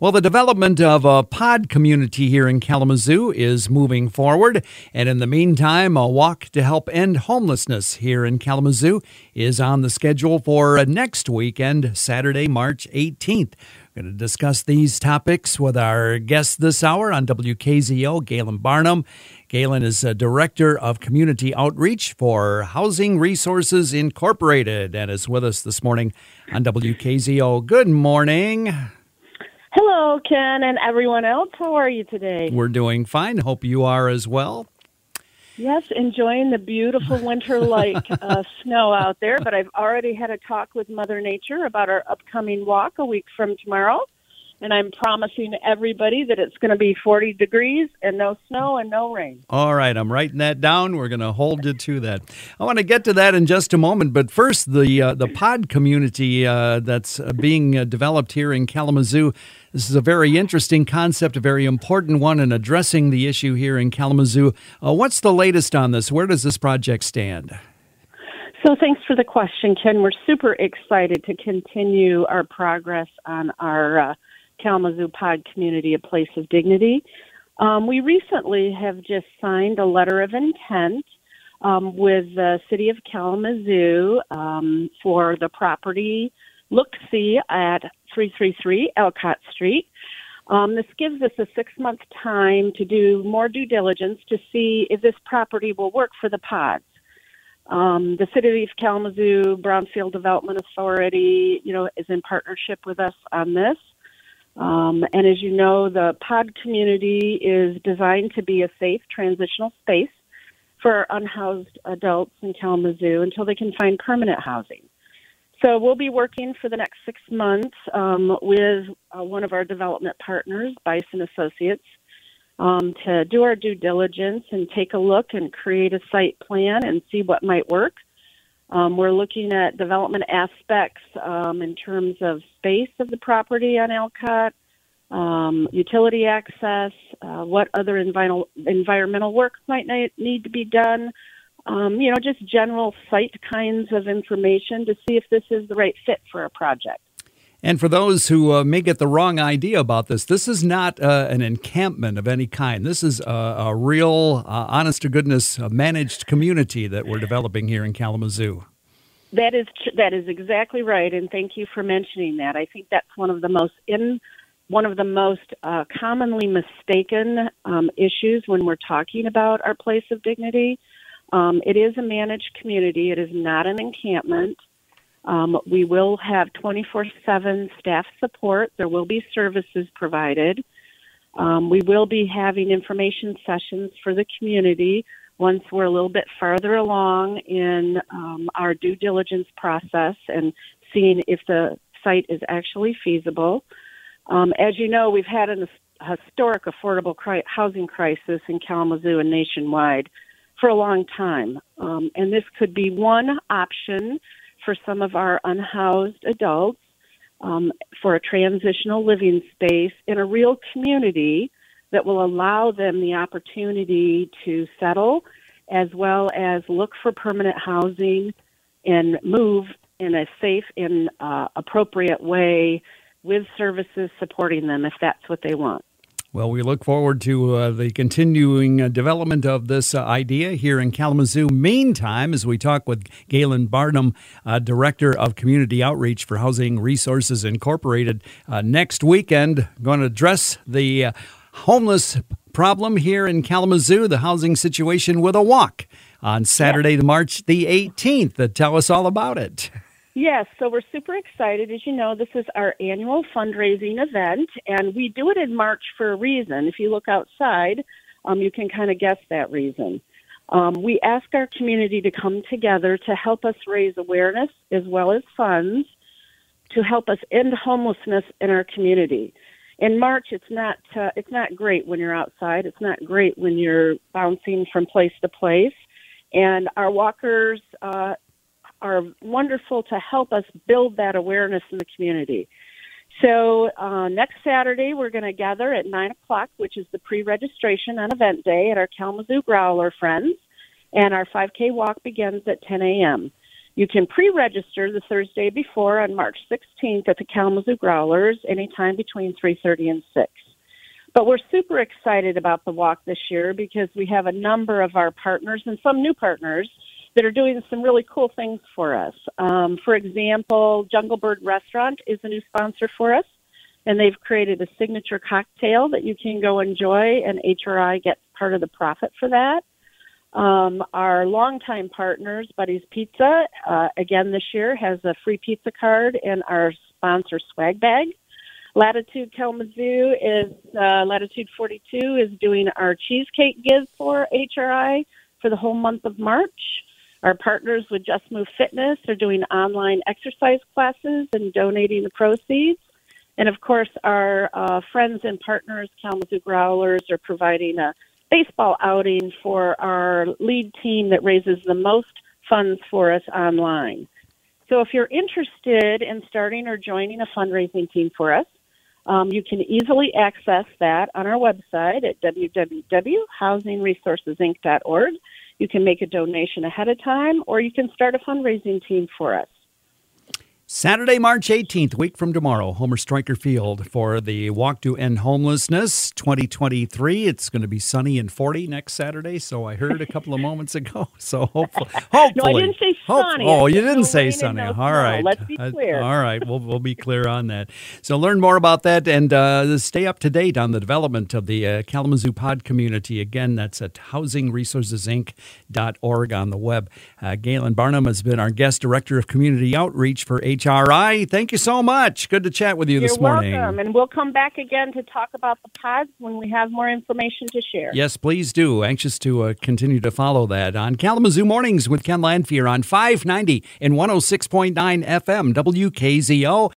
Well, the development of a pod community here in Kalamazoo is moving forward. And in the meantime, a walk to help end homelessness here in Kalamazoo is on the schedule for next weekend, Saturday, March 18th. We're going to discuss these topics with our guest this hour on WKZO, Galen Barnum. Galen is a Director of Community Outreach for Housing Resources Incorporated and is with us this morning on WKZO. Good morning. Hello, Ken, and everyone else. How are you today? We're doing fine. Hope you are as well. Yes, enjoying the beautiful winter like uh, snow out there. But I've already had a talk with Mother Nature about our upcoming walk a week from tomorrow. And I'm promising everybody that it's going to be 40 degrees and no snow and no rain. All right, I'm writing that down. We're going to hold you to that. I want to get to that in just a moment, but first, the uh, the pod community uh, that's uh, being uh, developed here in Kalamazoo. This is a very interesting concept, a very important one in addressing the issue here in Kalamazoo. Uh, what's the latest on this? Where does this project stand? So, thanks for the question, Ken. We're super excited to continue our progress on our uh, Kalamazoo Pod Community, a place of dignity. Um, we recently have just signed a letter of intent um, with the City of Kalamazoo um, for the property look see at 333 Alcott Street. Um, this gives us a six month time to do more due diligence to see if this property will work for the pods. Um, the City of Kalamazoo Brownfield Development Authority, you know, is in partnership with us on this. Um, and as you know, the pod community is designed to be a safe transitional space for unhoused adults in Kalamazoo until they can find permanent housing. So we'll be working for the next six months um, with uh, one of our development partners, Bison Associates, um, to do our due diligence and take a look and create a site plan and see what might work. Um, we're looking at development aspects um, in terms of space of the property on Alcott, um, utility access, uh, what other environmental environmental work might need to be done, um, you know, just general site kinds of information to see if this is the right fit for a project. And for those who uh, may get the wrong idea about this, this is not uh, an encampment of any kind. This is a, a real, uh, honest to goodness, uh, managed community that we're developing here in Kalamazoo. That is that is exactly right, and thank you for mentioning that. I think that's one of the most in one of the most uh, commonly mistaken um, issues when we're talking about our place of dignity. Um, it is a managed community. It is not an encampment. Um, we will have 24 7 staff support. There will be services provided. Um, we will be having information sessions for the community once we're a little bit farther along in um, our due diligence process and seeing if the site is actually feasible. Um, as you know, we've had a historic affordable cri- housing crisis in Kalamazoo and nationwide for a long time. Um, and this could be one option for some of our unhoused adults um, for a transitional living space in a real community that will allow them the opportunity to settle as well as look for permanent housing and move in a safe and uh, appropriate way with services supporting them if that's what they want. Well, we look forward to uh, the continuing uh, development of this uh, idea here in Kalamazoo. Meantime, as we talk with Galen Barnum, uh, Director of Community Outreach for Housing Resources Incorporated, uh, next weekend, going to address the uh, homeless problem here in Kalamazoo, the housing situation with a walk on Saturday. March the 18th. tell us all about it. Yes, so we're super excited. As you know, this is our annual fundraising event, and we do it in March for a reason. If you look outside, um, you can kind of guess that reason. Um, we ask our community to come together to help us raise awareness as well as funds to help us end homelessness in our community. In March, it's not uh, it's not great when you're outside. It's not great when you're bouncing from place to place, and our walkers uh, are wonderful to help us build that awareness in the community. So uh, next Saturday, we're going to gather at 9 o'clock, which is the pre-registration on event day at our Kalamazoo Growler Friends, and our 5K walk begins at 10 a.m. You can pre-register the Thursday before on March 16th at the Kalamazoo Growlers anytime between 3:30 and 6. But we're super excited about the walk this year because we have a number of our partners and some new partners that are doing some really cool things for us. Um, for example, Jungle Bird Restaurant is a new sponsor for us, and they've created a signature cocktail that you can go enjoy, and HRI gets part of the profit for that. Um, our longtime partners, Buddy's Pizza, uh, again this year has a free pizza card and our sponsor swag bag. Latitude Kalamazoo is uh, Latitude 42 is doing our cheesecake give for HRI for the whole month of March. Our partners with Just Move Fitness are doing online exercise classes and donating the proceeds. And of course, our uh, friends and partners, Kalamazoo Growlers, are providing a baseball outing for our lead team that raises the most funds for us online. So if you're interested in starting or joining a fundraising team for us, um, you can easily access that on our website at www.housingresourcesinc.org. You can make a donation ahead of time, or you can start a fundraising team for us. Saturday, March 18th, week from tomorrow, Homer Stryker Field for the Walk to End Homelessness 2023. It's going to be sunny and 40 next Saturday, so I heard a couple of moments ago. So hopefully, hopefully. no, I didn't say sunny. oh, you didn't say sunny. All right. Let's be clear. Uh, all right, we'll, we'll be clear on that. So learn more about that and uh, stay up to date on the development of the uh, Kalamazoo Pod community. Again, that's at housingresourcesinc.org on the web. Uh, Galen Barnum has been our guest director of community outreach for HRI. Thank you so much. Good to chat with you You're this morning. welcome. And we'll come back again to talk about the pods when we have more information to share. Yes, please do. Anxious to uh, continue to follow that on Kalamazoo Mornings with Ken Lanfear on 590 and 106.9 FM WKZO.